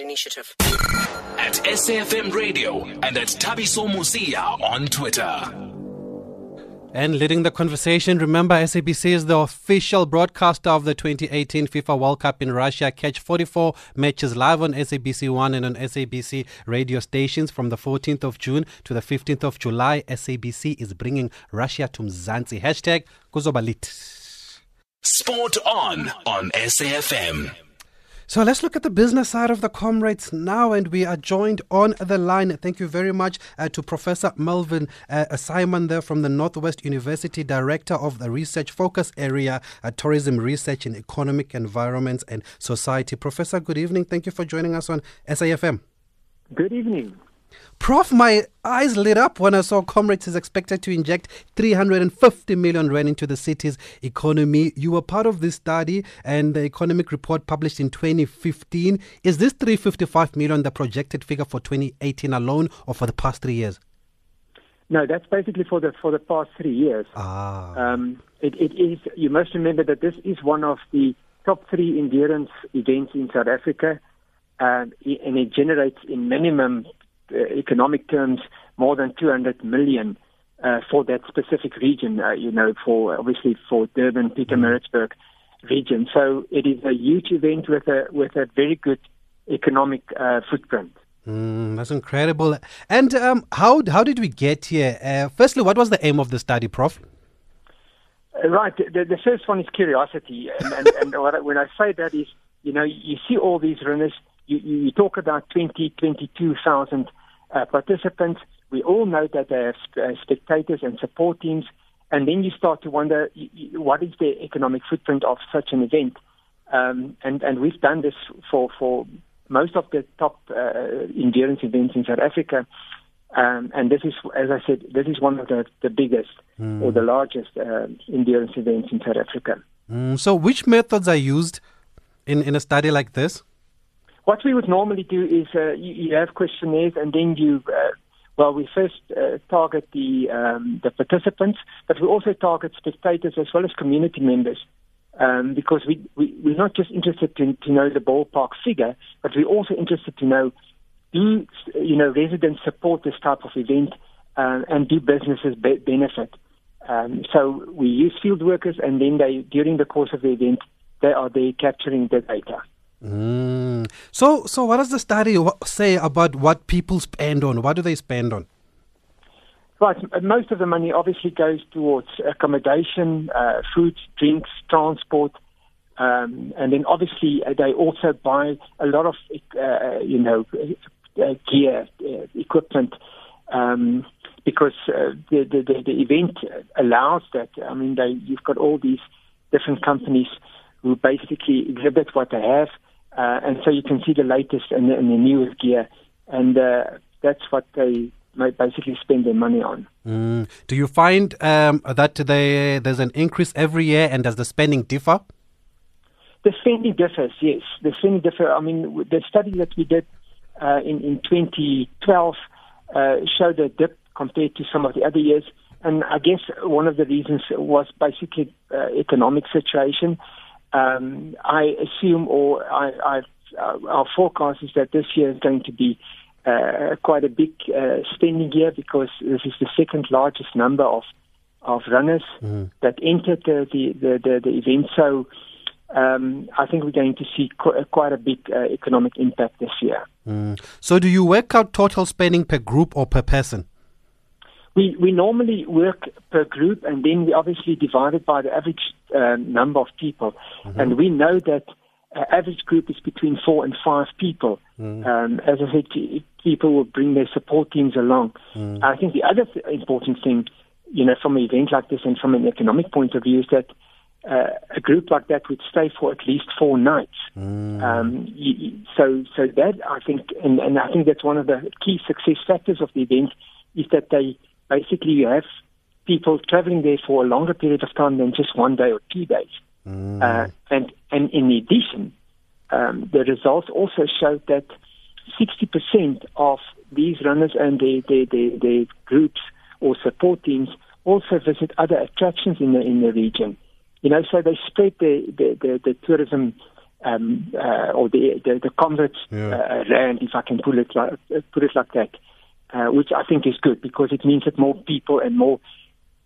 initiative. At SAFM Radio and at Thabiso Mosia on Twitter. And leading the conversation, remember SABC is the official broadcaster of the 2018 FIFA World Cup in Russia. Catch 44 matches live on SABC One and on SABC radio stations from the 14th of June to the 15th of July. SABC is bringing Russia to Mzansi. Hashtag Kuzobalit. Sport on on SAFM. So let's look at the business side of the comrades now, and we are joined on the line. Thank you very much uh, to Professor Melvin uh, Saayman there from the Northwest University, Director of the Research Focus Area, uh, Tourism Research in Economic Environments and Society. Professor, good evening. Thank you for joining us on SAFM. Good evening. Prof, my eyes lit up when I saw Comrades is expected to inject 350 million rand into the city's economy. You were part of this study and the economic report published in 2015. Is this 355 million the projected figure for 2018 alone or for the past three years? No, that's basically for the for the past three years. Ah. Um, it, it is. You must remember that this is one of the top three endurance events in South Africa, um, and it generates in minimum economic terms more than 200 million uh, for that specific region. Uh, you know, for obviously for Durban, Peter Pietermaritzburg region. So it is a huge event with a with a very good economic uh, footprint. Mm, that's incredible. And um, how how did we get here? Uh, firstly, what was the aim of the study, Prof? Uh, right. The, the first one is curiosity, and, and, and I, when I say that is, you know, you see all these runners. You, you talk about 20, 22,000 uh, participants. We all know that they have uh, spectators and support teams, and then you start to wonder what is the economic footprint of such an event. Um, and, and we've done this for, for most of the top uh, endurance events in South Africa. Um, and this is, as I said, this is one of the, the biggest mm. or the largest uh, endurance events in South Africa. Mm. So, which methods are used in, in a study like this? What we would normally do is uh, you, you, have questionnaires, and then you, uh, well, we first uh, target the um, the participants, but we also target spectators as well as community members, um, because we, we we're not just interested to, to know the ballpark figure, but we're also interested to know do you know residents support this type of event, uh, and do businesses be- benefit. Um, so we use field workers, and then they during the course of the event they are there capturing the data. Mm. So, so what does the study say about what people spend on? What do they spend on? Right, most of the money obviously goes towards accommodation, uh, food, drinks, transport, um, and then obviously uh, they also buy a lot of, uh, you know, uh, gear, uh, equipment, um, because uh, the, the, the the event allows that. I mean, they you've got all these different companies who basically exhibit what they have uh, and so you can see the latest and the, and the newest gear, and uh, that's what they basically spend their money on. Mm. Do you find um, that they, there's an increase every year, and does the spending differ? The spending differs, yes. The spending differs. I mean, the study that we did uh, in, in 2012 uh, showed a dip compared to some of the other years. And I guess one of the reasons was basically uh, economic situation. Um, I assume, or I, I, uh, our forecast is that this year is going to be uh, quite a big uh, spending year because this is the second largest number of of runners mm. that entered the the, the, the, the event. So um, I think we're going to see qu- quite a big uh, economic impact this year. Mm. So, do you work out total spending per group or per person? We we normally work per group, and then we obviously divide it by the average uh, number of people, mm-hmm. and we know that uh, average group is between four and five people. Mm. Um, as I said, people will bring their support teams along. Mm. I think the other th- important thing, you know, from an event like this and from an economic point of view, is that uh, a group like that would stay for at least four nights. Mm. Um, you, so, so that I think, and, and I think that's one of the key success factors of the event, is that they basically you have people traveling there for a longer period of time than just one day or two days. Mm. Uh, and, and in addition, um, the results also showed that 60% of these runners and their, their, their, their groups or support teams also visit other attractions in the in the region. You know, so they spread the the, the, the tourism um, uh, or the the, the convert Yeah. uh, rand, if I can put it like, put it like that, uh, which I think is good because it means that more people and more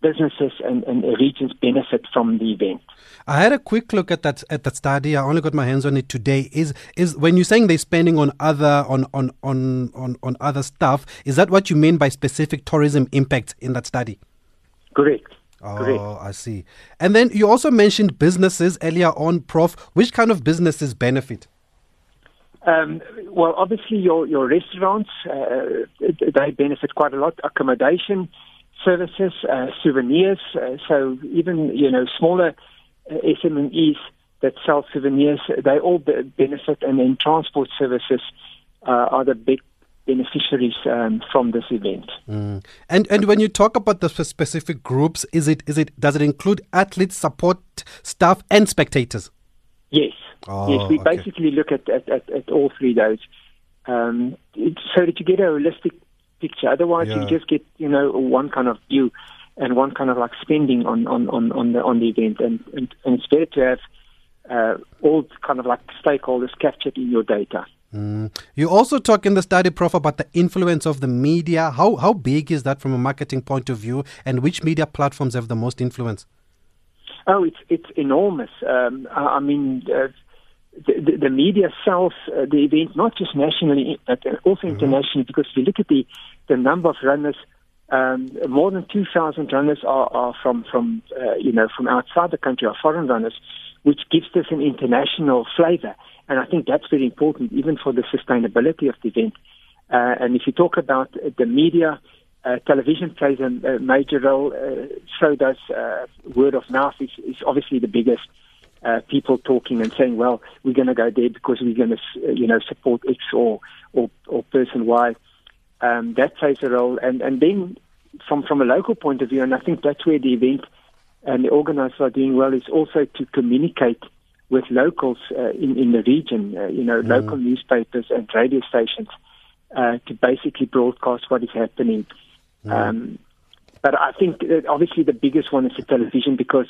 businesses and, and regions benefit from the event. I had a quick look at that at that study. I only got my hands on it today. Is is when you're saying they're spending on other on on on on, on other stuff? Is that what you mean by specific tourism impact in that study? Correct. Oh, Correct. I see. And then you also mentioned businesses earlier on, Prof. Which kind of businesses benefit? Um, well, obviously, your your restaurants uh, they benefit quite a lot. Accommodation, services, uh, souvenirs. Uh, so even you know smaller uh, SMEs that sell souvenirs, they all be- benefit. And then transport services uh, are the big beneficiaries um, from this event. Mm. And and when you talk about the specific groups, is it is it does it include athletes, support staff, and spectators? Yes. Oh, yes, we okay. basically look at, at, at, at all three of those um, so that you get a holistic picture. Otherwise, Yeah. you just get, you know, one kind of view and one kind of like spending on, on, on, on, the, on the event. And, and, and it's better to have uh, all kind of like stakeholders captured in your data. Mm. You also talk in the study, Prof, about the influence of the media. How how big is that from a marketing point of view, and which media platforms have the most influence? Oh, it's it's enormous. Um, I I mean, uh, the, the, the media sells uh, the event not just nationally but also internationally. Because if you look at the the number of runners, um, more than two thousand runners are, are from from uh, you know from outside the country, are foreign runners, which gives this an international flavour. And I think that's very important, even for the sustainability of the event. Uh, and if you talk about uh, the media, uh, television plays a, a major role. Uh, so does uh, word of mouth. Is, is obviously the biggest. Uh, people talking and saying, "Well, we're going to go there because we're going to, uh, you know, support X or or, or person Y." Um, that plays a role. And and then from from a local point of view, and I think that's where the event and the organisers are doing well is also to communicate with locals uh, in in the region. Uh, you know, local newspapers and radio stations uh, to basically broadcast what is happening. Um, but I think that obviously the biggest one is the television because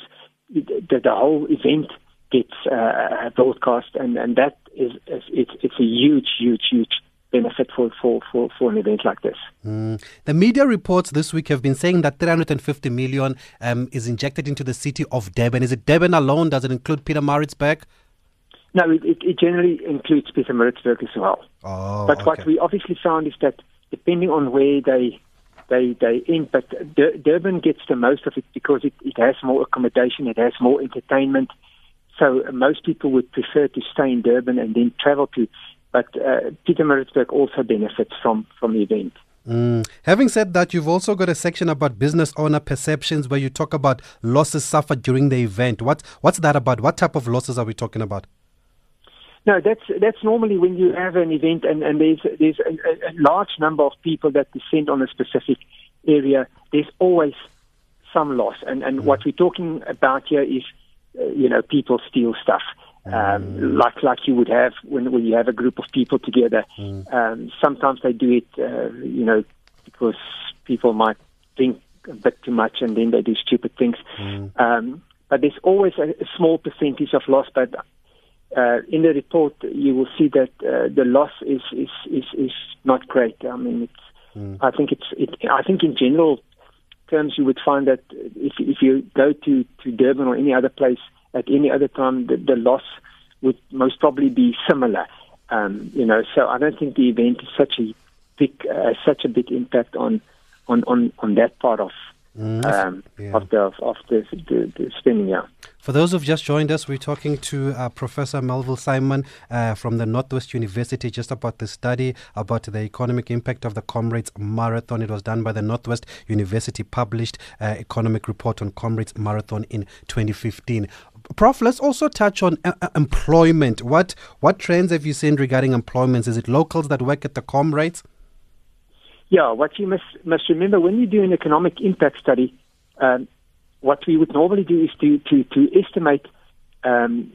the, the whole event gets uh, broadcast, and, and that is, is it's it's a huge, huge, huge benefit for, for, for, for an event like this. Mm. The media reports this week have been saying that 350 million um, is injected into the city of Durban. Is it Durban alone? Does it include Pietermaritzburg? No, it, it, it generally includes Pietermaritzburg as well. Oh, But okay. what we obviously found is that depending on where they they they Dur- Durban gets the most of it because it, it has more accommodation, it has more entertainment. So uh, most people would prefer to stay in Durban and then travel to. But uh, Pietermaritzburg also benefits from from the event. Mm. Having said that, you've also got a section about business owner perceptions where you talk about losses suffered during the event. What, what's that about? What type of losses are we talking about? No, that's that's normally when you have an event and, and there's there's a, a large number of people that descend on a specific area. There's always some loss, and and what we're talking about here is, uh, you know, people steal stuff, um, like like you would have when when you have a group of people together. Um, sometimes they do it, uh, you know, because people might think a bit too much and then they do stupid things. Um, but there's always a, a small percentage of loss, but uh, in the report, you will see that uh, the loss is, is, is, is not great. I mean, it's, I think it's, it, I think in general terms, you would find that if, if you go to, to Durban or any other place at any other time, the, the loss would most probably be similar. Um, you know, so I don't think the event is such a big, uh, such a big impact on, on, on, on that part of, um, Yeah. of the, of the, the, the spending. Yeah. For those who've just joined us, we're talking to uh, Professor Melville Saayman uh, from the Northwest University just about the study about the economic impact of the Comrades Marathon. It was done by the Northwest University, published uh, economic report on Comrades Marathon in 2015. Prof, let's also touch on uh, uh, employment. What what trends have you seen regarding employment? Is it locals that work at the Comrades? Yeah, what you must must remember when you do an economic impact study, um, what we would normally do is to to, to estimate um,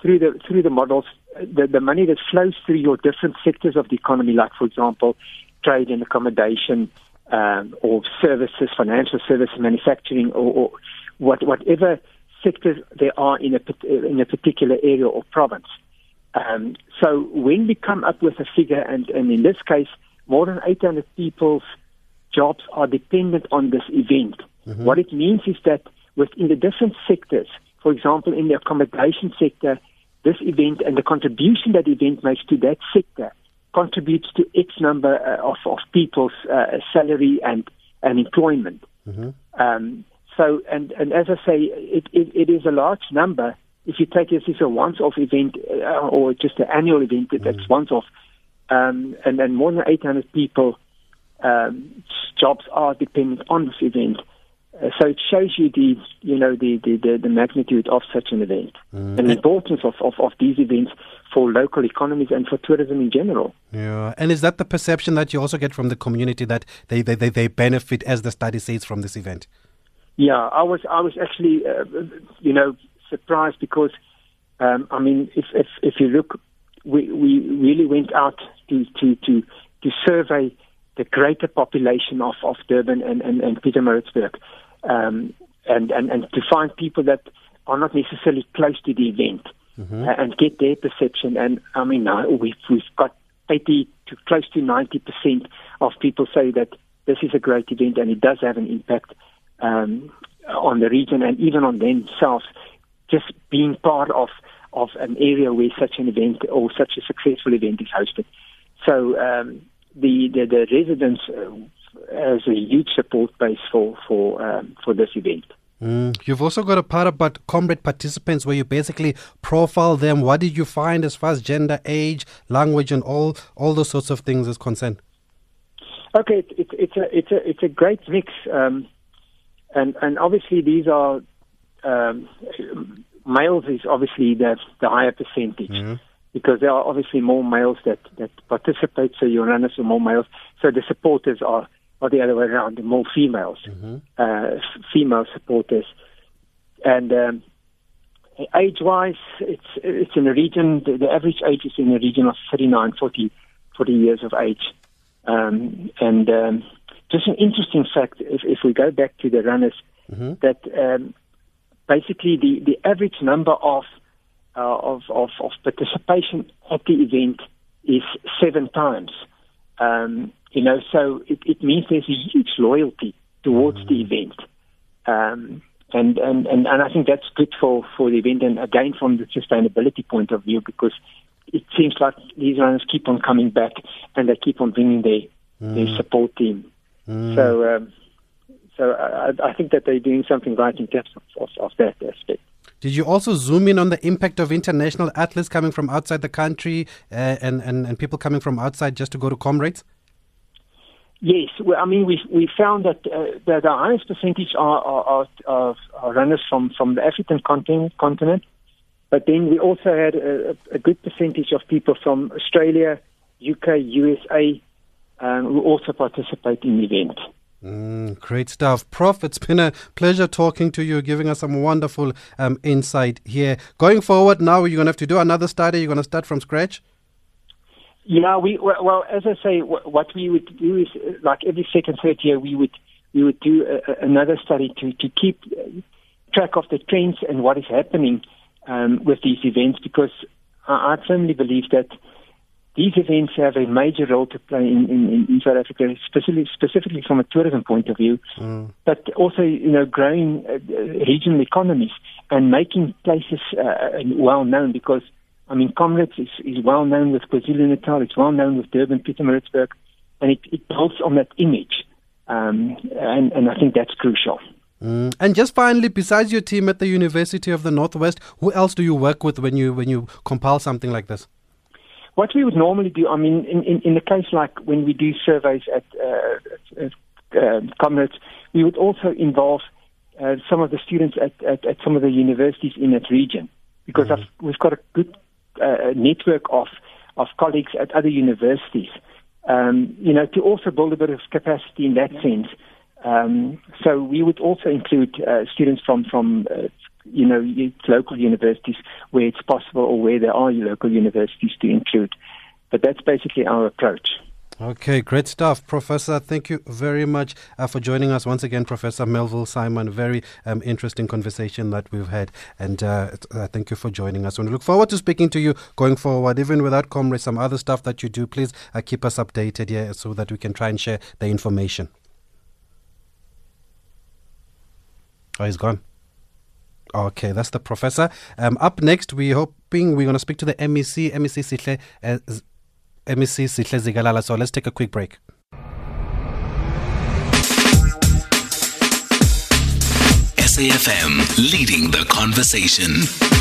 through the through the models the, the money that flows through your different sectors of the economy, like for example, trade and accommodation, um, or services, financial services, manufacturing, or, or what, whatever sectors there are in a in a particular area or province. Um, so when we come up with a figure, and, and in this case, more than 800 people's jobs are dependent on this event, mm-hmm. what it means is that within the different sectors, for example, in the accommodation sector, this event and the contribution that event makes to that sector contributes to X number uh, of, of people's uh, salary and, and employment. Mm-hmm. Um, so, and, and as I say, it, it, it is a large number. If you take this as a once-off event uh, or just an annual event that's mm-hmm. once-off, um, and then more than 800 people um, jobs are dependent on this event. Uh, so it shows you the you know the the, the, magnitude of such an event mm. and the importance of, of, of these events for local economies and for tourism in general. Yeah, and is that the perception that you also get from the community that they they, they, they benefit, as the study says, from this event? Yeah, I was I was actually uh, you know surprised because um, I mean if if if you look, we we really went out to to to to survey the greater population of, of Durban and, and, and Pietermaritzburg um, and, and, and to find people that are not necessarily close to the event mm-hmm. uh, and get their perception. And I mean, we've, we've got 80 to close to 90% of people say that this is a great event and it does have an impact um, on the region and even on themselves. Just being part of, of an area where such an event or such a successful event is hosted. So um, the, the, the residents uh, as a huge support base for for um, for this event. Mm. You've also got a part about comrade participants where you basically profile them. What did you find as far as gender, age, language, and all all those sorts of things is concerned? Okay, it's it, it's a it's a it's a great mix, um, and and obviously these are um, males is obviously the the higher percentage. Mm-hmm because there are obviously more males that, that participate, so your runners are more males. So the supporters are or the other way around, more females, mm-hmm. uh, female supporters. And um, age-wise, it's it's in the region. The, the, average age is in the region of 39, 40, 40 years of age. Um, and um, just an interesting fact, if, if we go back to the runners, mm-hmm. that um, basically the, the average number of, uh, of, of of participation at the event is seven times. Um, you know, so it, it means there's a huge loyalty towards mm-hmm. the event. Um, and, and, and, and I think that's good for, for the event and again from the sustainability point of view because it seems like these runners keep on coming back and they keep on bringing their, mm. their support team. Mm. So, um, so I, I, think that they're doing something right in terms of, of, of that aspect. Did you also zoom in on the impact of international athletes coming from outside the country uh, and, and, and people coming from outside just to go to comrades? Yes, well, I mean we we found that uh, that the highest percentage are are, are, are runners from, from the African continent, continent, but then we also had a, a good percentage of people from Australia, UK, USA, um, who also participate in the event. Mm, great stuff. Prof, it's been a pleasure talking to you, giving us some wonderful um, insight here. Going forward, now you're going to have to do another study. You're going to start from scratch? Yeah, we well, as I say, what we would do is like every second, third year, we would we would do a, another study to to keep track of the trends and what is happening um, with these events, because I, I firmly believe that these events have a major role to play in, in, in South Africa, specifically, specifically from a tourism point of view, mm. but also you know growing uh, regional economies and making places uh, well known because I mean, Comrades is, is well known with KwaZulu Natal, it's well known with Durban, Pietermaritzburg, and it, it builds on that image. Um, and, and I think that's crucial. Mm. And just finally, besides your team at the University of the Northwest, who else do you work with when you when you compile something like this? What we would normally do, I mean, in, in, in the case like when we do surveys at, uh, at uh, Comrades, we would also involve uh, some of the students at, at, at, some of the universities in that region because mm. we've got a good uh, network of of colleagues at other universities. Um, you know, to also build a bit of capacity in that sense. Um, so we would also include uh, students from from uh, you know local universities where it's possible or where there are local universities to include. But that's basically our approach. Okay, great stuff, Professor. Thank you very much uh, for joining us once again, Professor Melville Saayman. Very um, interesting conversation that we've had, and uh, uh, thank you for joining us. We look forward to speaking to you going forward. Even without comrades, some other stuff that you do, please uh, keep us updated here so that we can try and share the information. Oh, he's gone. Okay, that's the professor. Um, up next, we're hoping we're going to speak to the MEC, MEC Sihle, uh, MEC Sihle Zikalala. So let's take a quick break. SAFM leading the conversation.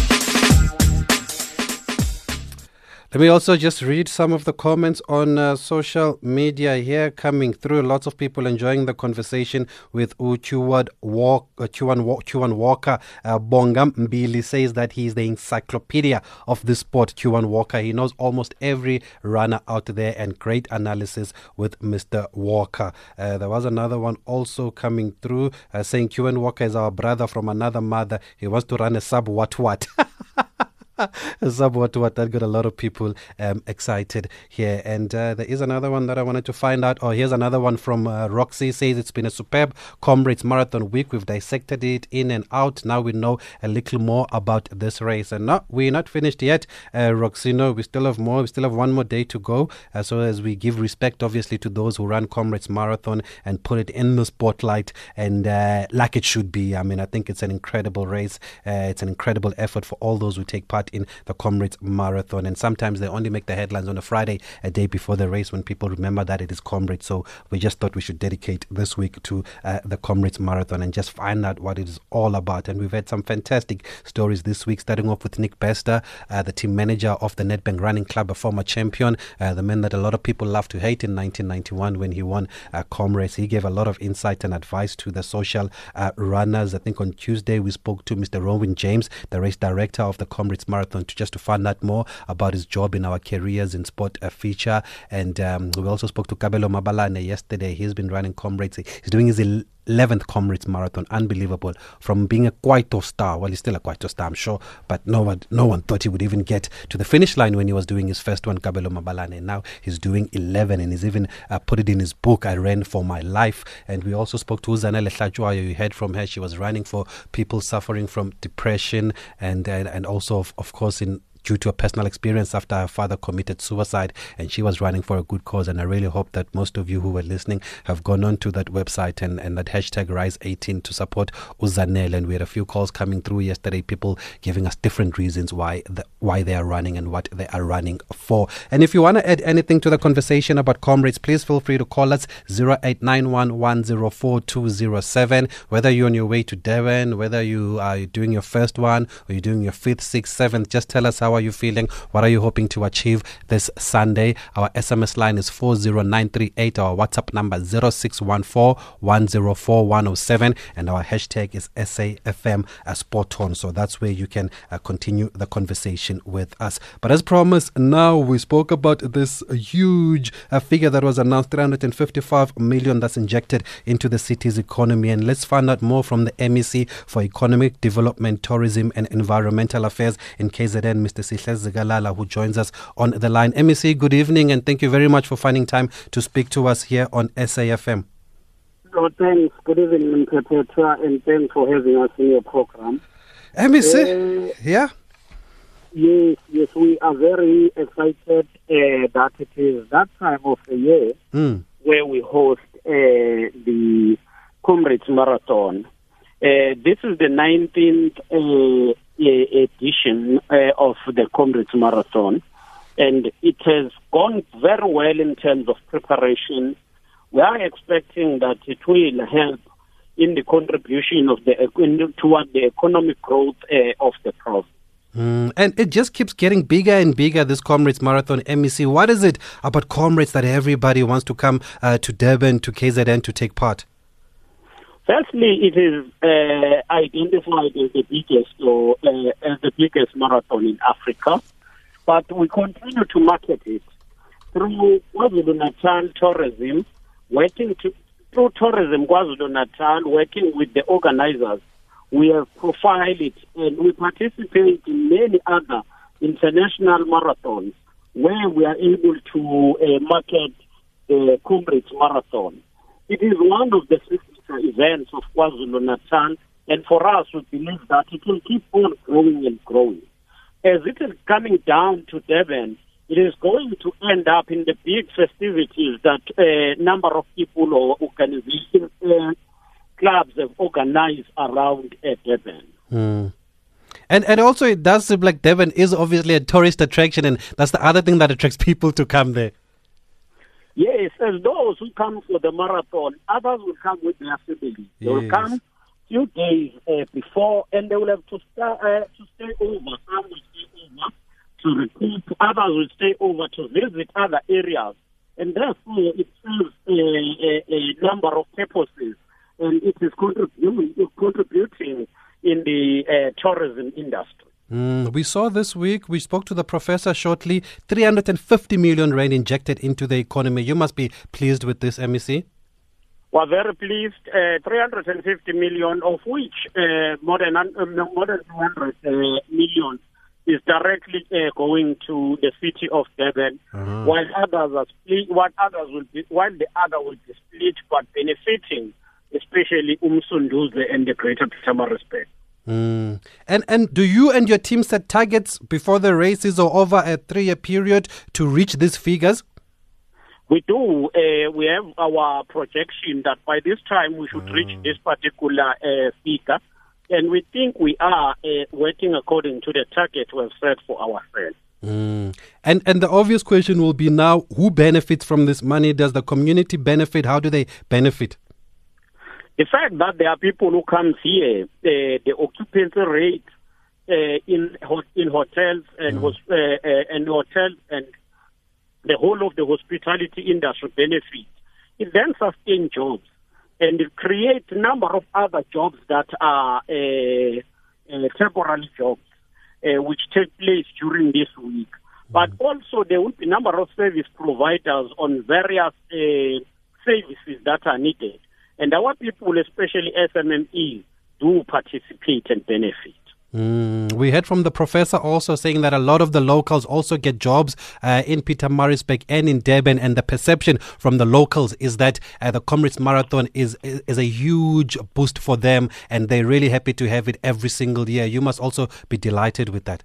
Let me also just read some of the comments on uh, social media here coming through. Lots of people enjoying the conversation with Uchuan Walk, uh, Chuan, Walker. Uh, Bonga Mbili says that he's the encyclopedia of the sport, Chuan Walker. He knows almost every runner out there and great analysis with Mr. Walker. Uh, there was another one also coming through uh, saying Chuan Walker is our brother from another mother. He wants to run a sub what what. Somewhat what that got a lot of people um, excited here. And uh, there is another one that I wanted to find out. Oh, here's another one from uh, Roxy says it's been a superb Comrades Marathon week. We've dissected it in and out. Now we know a little more about this race. And no, we're not finished yet, uh, Roxy. No, we still have more. We still have one more day to go. Uh, so as we give respect, obviously, to those who run Comrades Marathon and put it in the spotlight and uh, like it should be. I mean, I think it's an incredible race. Uh, it's an incredible effort for all those who take part in the Comrades Marathon. And sometimes they only make the headlines on a Friday, a day before the race, when people remember that it is Comrades. So we just thought we should dedicate this week to uh, the Comrades Marathon and just find out what it is all about. And we've had some fantastic stories this week, starting off with Nick Bester, uh, the team manager of the Nedbank Running Club, a former champion, uh, the man that a lot of people love to hate in 1991 when he won uh, Comrades. He gave a lot of insight and advice to the social uh, runners. I think on Tuesday we spoke to Mr. Rowyn James, the race director of the Comrades Marathon, to just to find out more about his job in our careers in sport uh, feature. And um, we also spoke to Kabelo Mabalane yesterday. He's been running Comrades. He's doing his 11th Comrades Marathon. Unbelievable. From being a Kwaito star, well, he's still a Kwaito star, I'm sure, but no one, no one thought he would even get to the finish line when he was doing his first one, Kabelo Mabalane. Now he's doing 11 and he's even uh, put it in his book, I Ran for My Life. And we also spoke to Uzanele Hlachwayo. You heard from her. She was running for people suffering from depression and, and, and also, of, of course, in due to a personal experience after her father committed suicide and she was running for a good cause. And I really hope that most of you who were listening have gone on to that website and, and that hashtag Rise18 to support Uzanel. And we had a few calls coming through yesterday, people giving us different reasons why the, why they are running and what they are running for. And if you want to add anything to the conversation about comrades, please feel free to call us 0891104207. Whether you're on your way to Durban, whether you are doing your first one or you're doing your fifth, sixth, seventh, just tell us are you feeling? What are you hoping to achieve this Sunday? Our SMS line is 40938. Our WhatsApp number 0614 104 107. And our hashtag is SAFM Sport On. So that's where you can uh, continue the conversation with us. But as promised, now we spoke about this huge uh, figure that was announced 355 million that's injected into the city's economy. And let's find out more from the MEC for Economic Development, Tourism and Environmental Affairs in KZN, Mr. Sihle Zikalala, who joins us on the line. MEC, good evening, and thank you very much for finding time to speak to us here on SAFM. Oh, thanks. Good evening, Petra, and thanks for having us in your program. MEC, uh, yeah? Yes, yes, we are very excited uh, that it is that time of the year mm. where we host uh, the Comrades Marathon. Uh, this is the 19th uh, edition uh, of the Comrades Marathon, and it has gone very well in terms of preparation. We are expecting that it will help in the contribution of the toward the economic growth uh, of the province. Mm, and it just keeps getting bigger and bigger, this Comrades Marathon MEC. What is it about Comrades that everybody wants to come uh, to Durban, to KZN to take part? Firstly, it is uh, identified as the biggest or uh, as the biggest marathon in Africa, but we continue to market it through KwaZulu Natal tourism, working to, through tourism KwaZulu Natal, working with the organizers. We have profiled it and we participate in many other international marathons where we are able to uh, market the Comrades Marathon. It is one of the events of KwaZulu-Natal, and for us, we believe that it will keep on growing and growing. As it is coming down to Durban, it is going to end up in the big festivities that a uh, number of people or organizations, uh, clubs have organized around uh, Durban. Mm. And and also it does seem like Durban is obviously a tourist attraction, and that's the other thing that attracts people to come there. Yes, as those who come for the marathon, others will come with their family. They yes. will come few days uh, before, and they will have to, start, uh, to stay over. Some will stay over to recoup, others will stay over to visit other areas. And therefore, it serves a, a, a number of purposes, and it is contributing, contributing in the uh, tourism industry. Mm, we saw this week, we spoke to the professor shortly, 350 million rand injected into the economy. You must be pleased with this, MEC. We're very pleased. Uh, 350 million, of which uh, more than uh, more than 200 uh, million is directly uh, going to the city of Durban, uh-huh. while others are split. What others will be, while the other will be split, but benefiting especially Umsunduzi and the Greater Pietermaritzburg. Mm. And and do you and your team set targets before the races or over a three-year period to reach these figures? We do. Uh, we have our projection that by this time we should reach mm. this particular uh, figure, and we think we are uh, working according to the target we have set for ourselves. Mm. And and the obvious question will be now: Who benefits from this money? Does the community benefit? How do they benefit? The fact that there are people who come here, uh, the occupancy rate uh, in in hotels and mm. uh, and hotels and the whole of the hospitality industry benefits. It then sustains jobs and it creates a number of other jobs that are uh, uh, temporary jobs, which take place during this week. But mm. also there will be a number of service providers on various services that are needed. And our people, especially SMME, do participate and benefit. Mm, we heard from the professor also saying that a lot of the locals also get jobs uh, in Pietermaritzburg and in Durban, and the perception from the locals is that uh, the Comrades Marathon is, is, is a huge boost for them, and they're really happy to have it every single year. You must also be delighted with that.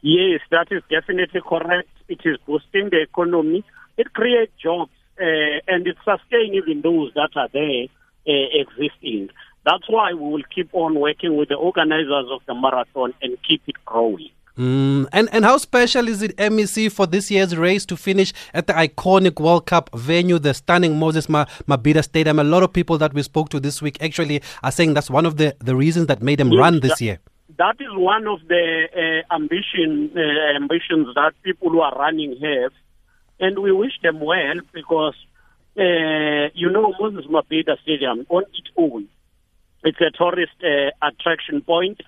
Yes, that is definitely correct. It is boosting the economy. It creates jobs uh, and it sustains even those that are there uh, existing. That's why we will keep on working with the organizers of the marathon and keep it growing. Mm, and and how special is it, MEC, for this year's race to finish at the iconic World Cup venue, the stunning Moses Mabhida Stadium? A lot of people that we spoke to this week actually are saying that's one of the, the reasons that made them yes, run this that, year. That is one of the uh, ambition uh, ambitions that people who are running have and we wish them well because, uh, you know, Moses Mabhida Stadium on its own, it's a tourist uh, attraction point,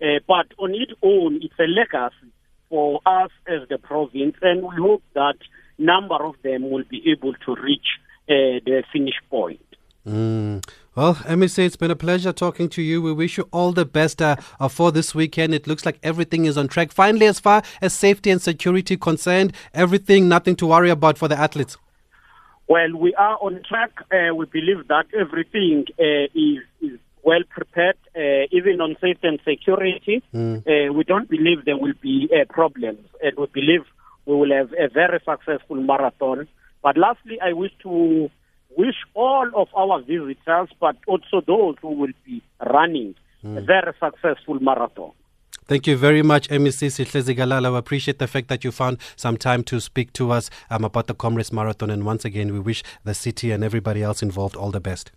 uh, but on its own, it's a legacy for us as the province, and we hope that number of them will be able to reach uh, the finish point. Mm. Well, MEC, it's been a pleasure talking to you. We wish you all the best uh, uh, for this weekend. It looks like everything is on track. Finally, as far as safety and security concerned, everything, nothing to worry about for the athletes. Well, we are on track. Uh, we believe that everything uh, is, is well prepared, uh, even on safety and security. Mm. Uh, we don't believe there will be problems, and we believe we will have a very successful marathon. But lastly, I wish to wish all of our visitors, but also those who will be running mm. a very successful marathon. Thank you very much, MEC Sihle Zikalala. We appreciate the fact that you found some time to speak to us um, about the Comrades Marathon. And once again, we wish the city and everybody else involved all the best.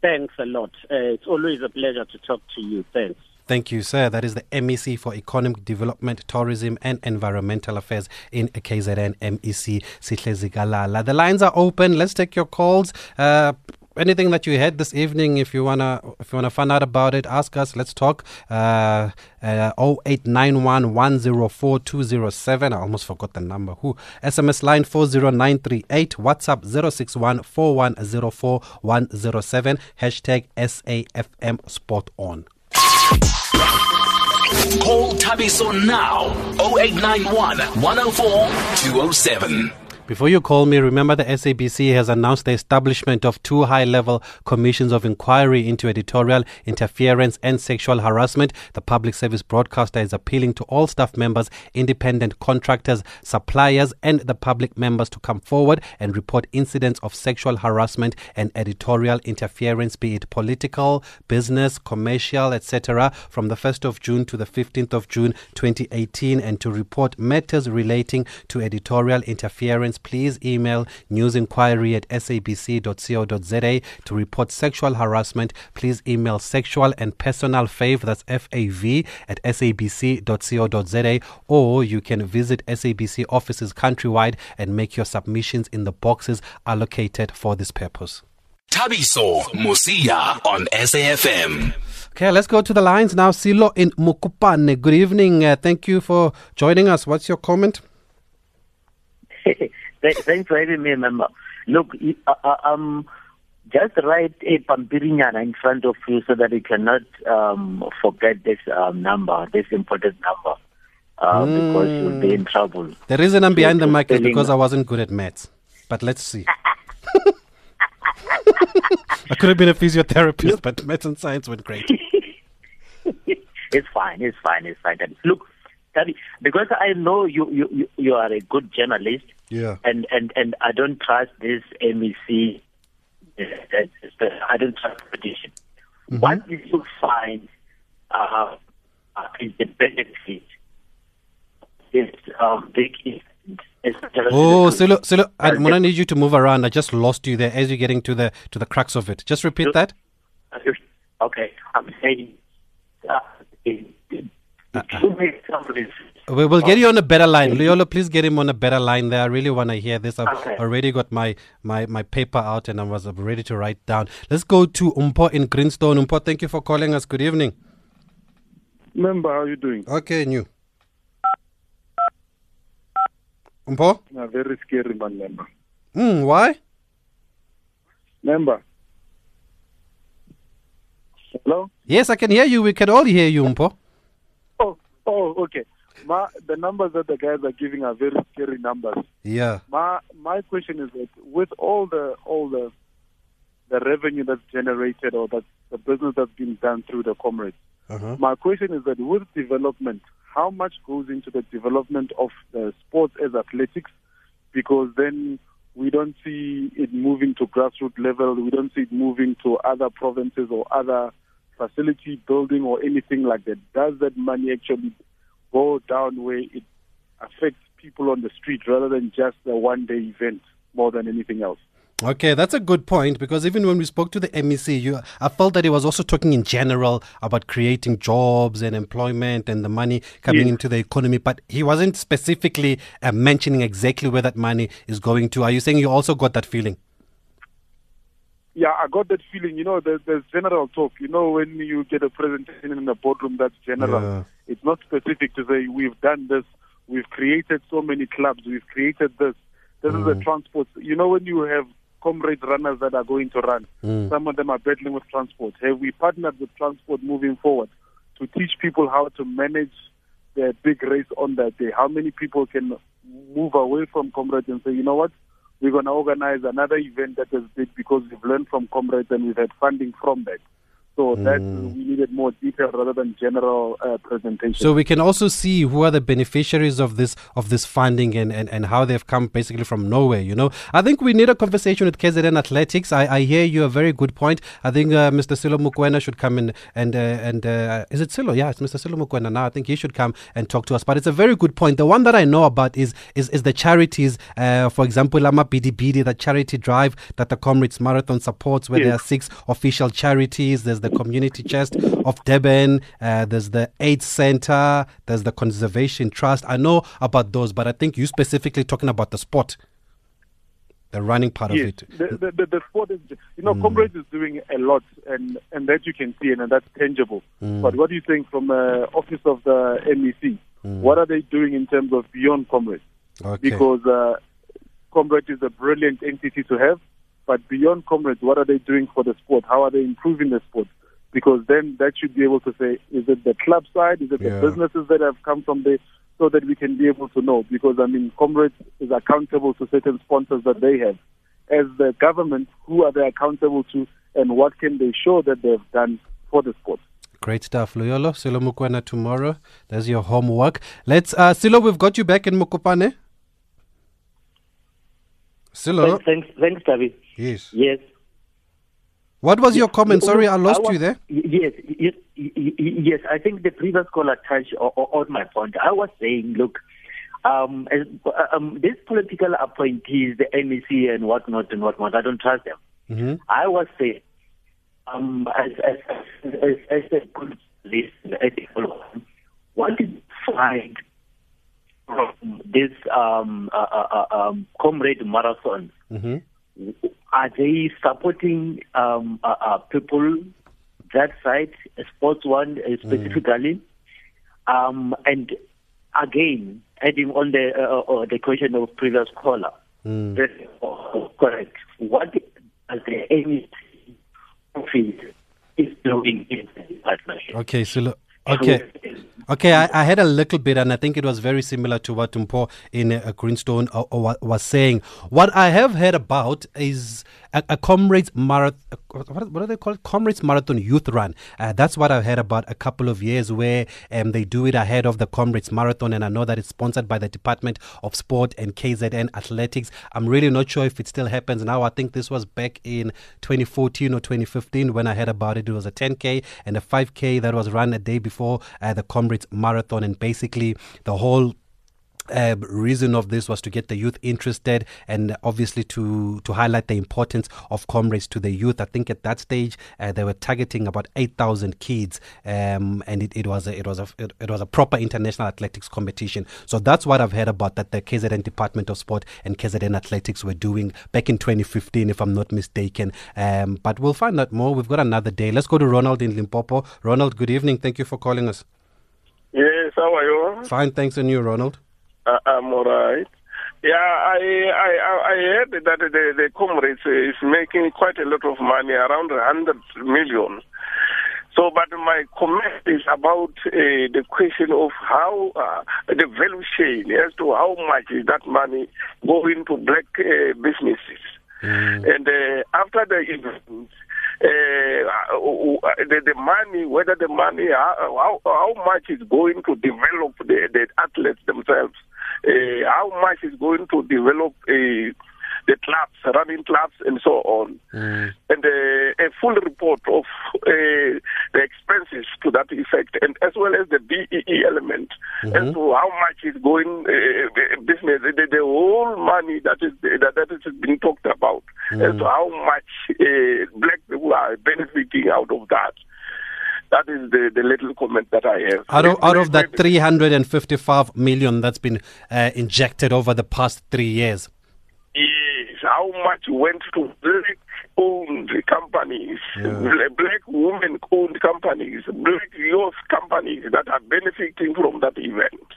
Thanks a lot. Uh, it's always a pleasure to talk to you. Thanks. Thank you, sir. That is the MEC for Economic Development, Tourism and Environmental Affairs in KZN, MEC Sihle Zikalala. The lines are open. Let's take your calls. Uh, anything that you had this evening, if you wanna if you wanna find out about it, ask us. Let's talk. Uh, uh, 0891 104 207. I almost forgot the number. Who? SMS line 40938. WhatsApp 061 4104 107. Hashtag SAFM Sport On. Call Thabiso now 0891 104 207. Before you call me, remember the SABC has announced the establishment of two high level commissions of inquiry into editorial interference and sexual harassment. The public service broadcaster is appealing to all staff members, independent contractors, suppliers, and the public members to come forward and report incidents of sexual harassment and editorial interference, be it political, business, commercial, etc., from the 1st of June to the 15th of June 2018, and to report matters relating to editorial interference please email newsinquiry at sabc.co.za to report sexual harassment. Please email sexual and personal fave, that's F-A-V, at sabc.co.za or you can visit SABC offices countrywide and make your submissions in the boxes allocated for this purpose. Thabiso Mosia on SAFM. Okay, let's go to the lines now. Silo in Mokopane. Good evening. Uh, thank you for joining us. What's your comment? Thanks for having me, member. Look, uh, uh, um, just write a pampirinyana in front of you so that you cannot um, forget this um, number, this important number, uh, mm. because you'll be in trouble. The reason I'm behind the mic is because I wasn't good at maths. But let's see. I could have been a physiotherapist, but maths and science went great. it's fine. It's fine. It's fine. Look, Daddy, because I know you, you, you are a good journalist. Yeah. And, and, and I don't trust this MEC. I don't trust competition. Mm-hmm. What did you find uh, uh, is the benefit? This um, big Oh, Silo, Silo, I'm gonna need you to move around. I just lost you there as you're getting to the to the crux of it. Just repeat that. Okay, I'm saying uh, we will get you on a better line. Leolo, please get him on a better line there. I really want to hear this. I've okay. already got my, my, my paper out and I was ready to write down. Let's go to Umpo in Greenstone. Umpo, thank you for calling us. Good evening. Member, how are you doing? Okay, and you? Umpo? A very scary man, member. Mm, why? Member. Hello? Yes, I can hear you. We can all hear you, Umpo. Oh, okay. My, the numbers that the guys are giving are very scary numbers. Yeah. My my question is that with all the all the the revenue that's generated or that the business that's been done through the comrades, uh-huh. my question is that with development, how much goes into the development of the sports as athletics? Because then we don't see it moving to grassroots level. We don't see it moving to other provinces or other facility building or anything like that, does that money actually go down where it affects people on the street rather than just a one day event more than anything else? Okay, that's a good point because even when we spoke to the MEC, you, I felt that he was also talking in general about creating jobs and employment and the money coming yes. into the economy, but he wasn't specifically uh, mentioning exactly where that money is going to. Are you saying you also got that feeling? Yeah, I got that feeling. You know, there's, there's general talk. You know, when you get a presentation in a boardroom that's general, yeah. it's not specific to say we've done this, we've created so many clubs, we've created this. This mm. is the mm. transport. You know, when you have comrade runners that are going to run, mm. some of them are battling with transport. Have we partnered with transport moving forward to teach people how to manage their big race on that day? How many people can move away from comrades and say, you know what? We're going to organize another event that big because we've learned from comrades and we've had funding from that. So mm. that we needed more detail rather than general uh, presentation. So we can also see who are the beneficiaries of this of this funding and, and, and how they've come basically from nowhere. You know, I think we need a conversation with KZN Athletics. I, I hear you a very good point. I think uh, Mr. Silo Mokoena should come in and uh, and uh, is it Silo? Yeah, it's Mr. Silo Mokoena now. I think he should come and talk to us. But it's a very good point. The one that I know about is is, is the charities. Uh, for example, Lama Bidi, the charity drive that the Comrades Marathon supports, where yes. there are six official charities. There's the Community Chest of Durban. Uh, there's the AIDS Center. There's the Conservation Trust. I know about those, but I think you specifically talking about the sport, the running part yes, of it. The, the, the, the sport is, you know, mm. Comrades is doing a lot, and, and that you can see, and, and that's tangible. Mm. But what do you think from the office of the MEC? Mm. What are they doing in terms of beyond Comrades? Okay. Because uh, Comrades is a brilliant entity to have. But beyond comrades, what are they doing for the sport? How are they improving the sport? Because then that should be able to say, is it the club side? Is it yeah. the businesses that have come from there? so that we can be able to know. Because, I mean, Comrades is accountable to certain sponsors that they have. As the government, who are they accountable to and what can they show that they've done for the sport? Great stuff, Loyolo. Silo Mokoena tomorrow. There's your homework. Let's, uh, Silo, we've got you back in Mokopane. Silo. Thanks, thanks, Tabi. Yes. Yes. What was your comment? Sorry, I lost was, you there. Yes, yes, yes. I think the previous caller touched on my point. I was saying, look, um, um, these political appointees, the MEC and whatnot and whatnot, I don't trust them. Mm-hmm. I was saying, um, as, as, as, as a good list, ethical one, what is find from this um, uh, uh, uh um, comrade marathon? Mm-hmm are they supporting um, uh, uh, people that side, sports one uh, specifically? Mm. Um, and again, adding on the uh, uh, the question of previous caller, mm. correct. What does the aim is doing in the partnership? Okay, so okay. Okay, I, I, had a little bit, and I think it was very similar to what Tumpo in uh, Greenstone uh, uh, was saying. What I have heard about is a, a comrades marathon. What, what are they called? Comrades Marathon Youth Run. Uh, that's what I've heard about a couple of years where um, they do it ahead of the Comrades Marathon, and I know that it's sponsored by the Department of Sport and KZN Athletics. I'm really not sure if it still happens now. I think this was back in 2014 or 2015 when I heard about it. It was a 10K and a 5K that was run a day before uh, the Comrades Marathon, and basically the whole uh, reason of this was to get the youth interested and obviously to to highlight the importance of comrades to the youth. I think at that stage uh, they were targeting about eight thousand kids, um, and it, it was a, it was a it, it, was a proper international athletics competition. So that's what I've heard about that the KZN Department of Sport and KZN Athletics were doing back in 2015, if I'm not mistaken. Um, but we'll find out more. We've got another day. Let's go to Ronald in Limpopo. Ronald, good evening. Thank you for calling us. Yes, how are you? Fine, thanks, and you, Ronald. Uh, I'm all right. Yeah, I I I heard that the the comrades is making quite a lot of money, around 100 million. So, but my comment is about uh, the question of how uh, the value chain as to how much is that money going to black uh, businesses. Mm. And uh, after the event, the, the money, whether the money, how, how much is going to develop the, the athletes themselves? Uh, how much is going to develop uh, the clubs, running clubs, and so on. Mm. And uh, a full report of uh, the expenses to that effect, and as well as the BEE element, mm-hmm. as to how much is going uh, business, the, the, whole money that is that, that is being talked about, mm. as to how much uh, black people are benefiting out of that. That is the, the little comment that I have. Out of, out of that 355 million that's been uh, injected over the past three years. Yes, how much went to black owned companies, Yeah. black women owned companies, black youth companies that are benefiting from that event.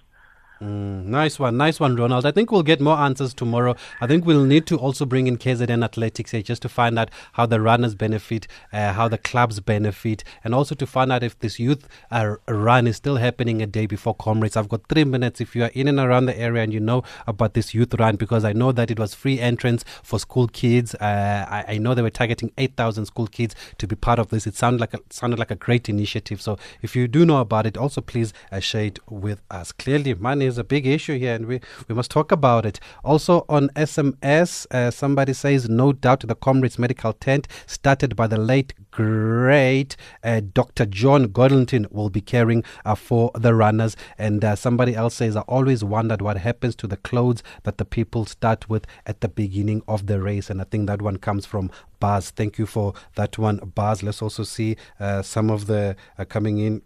Mm, nice one, nice one, Ronald. I think we'll get more answers tomorrow. I think we'll need to also bring in KZN Athletics here just to find out how the runners benefit, uh, how the clubs benefit, and also to find out if this youth uh, run is still happening a day before Comrades. I've got three minutes if you are in and around the area and you know about this youth run because I know that it was free entrance for school kids. Uh, I, I, know they were targeting 8,000 school kids to be part of this. It sounded like a, sounded like a great initiative. So if you do know about it, also please uh, share it with us. Clearly, money is a big issue here, and we, we must talk about it. Also on SMS, uh, somebody says, no doubt the Comrades Medical Tent, started by the late great uh, Dr. John Godlington, will be caring uh, for the runners. And uh, somebody else says, I always wondered what happens to the clothes that the people start with at the beginning of the race. And I think that one comes from Baz. Thank you for that one, Baz. Let's also see uh, some of the uh, coming in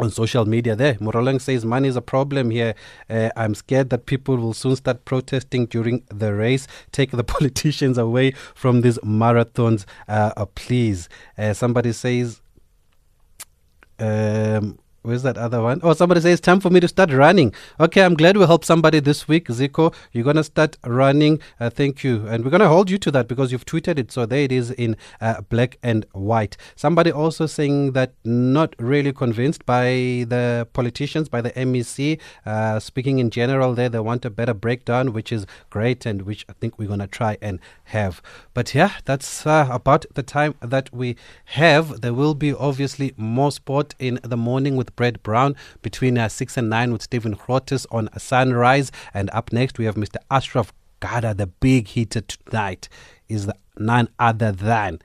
on social media there. Morolang says money is a problem here. Uh, I'm scared that people will soon start protesting during the race. Take the politicians away from these marathons, uh, uh, please. Uh, somebody says. Um, Where's that other one? Oh, somebody says it's time for me to start running. Okay, I'm glad we helped somebody this week. Zico, you're going to start running. Uh, thank you. And we're going to hold you to that because you've tweeted it. So there it is in uh, black and white. Somebody also saying that not really convinced by the politicians, by the MEC. Uh, speaking in general, there, they want a better breakdown, which is great and which I think we're going to try and have. But yeah, that's uh, about the time that we have. There will be obviously more sport in the morning with Brett Brown between uh, 6 and 9 with Stephen Grootes on Sunrise. And up next, we have Mr. Ashraf Garda, the big hitter tonight, is none other than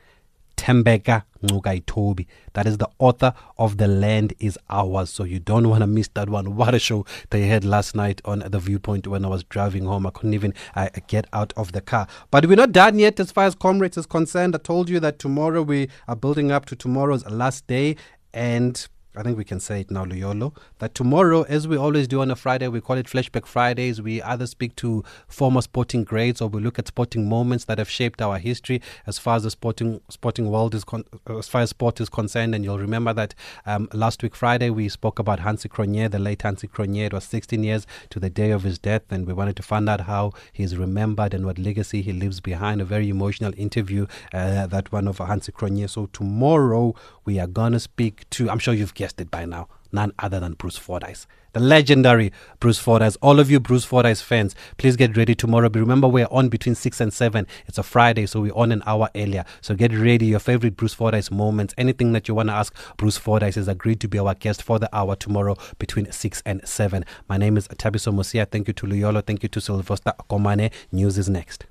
Tembeka Ngcukaitobi. That is the author of The Land Is Ours. So you don't want to miss that one. What a show they had last night on The Viewpoint when I was driving home. I couldn't even uh, get out of the car. But we're not done yet as far as Comrades is concerned. I told you that tomorrow we are building up to tomorrow's last day. And I think we can say it now, Luyolo, that tomorrow, as we always do on a Friday, we call it Flashback Fridays. We either speak to former sporting greats or we look at sporting moments that have shaped our history as far as the sporting sporting world is con- as far as sport is concerned. And you'll remember that um, last week Friday we spoke about Hansie Cronje, the late Hansie Cronje. It was 16 years to the day of his death, and we wanted to find out how he is remembered and what legacy he leaves behind. A very emotional interview, uh, that one of Hansie Cronje. So tomorrow we are gonna speak to. I'm sure you've by now. None other than Bruce Fordyce, the legendary Bruce Fordyce. All of you Bruce Fordyce fans, please get ready tomorrow. But remember, we're on between 6 and 7. It's a Friday, so we're on an hour earlier. So get ready. Your favorite Bruce Fordyce moments, anything that you want to ask Bruce Fordyce is agreed to be our guest for the hour tomorrow between 6 and 7. My name is Thabiso Mosia. Thank you to Luyolo. Thank you to Sylvester Komane. News is next.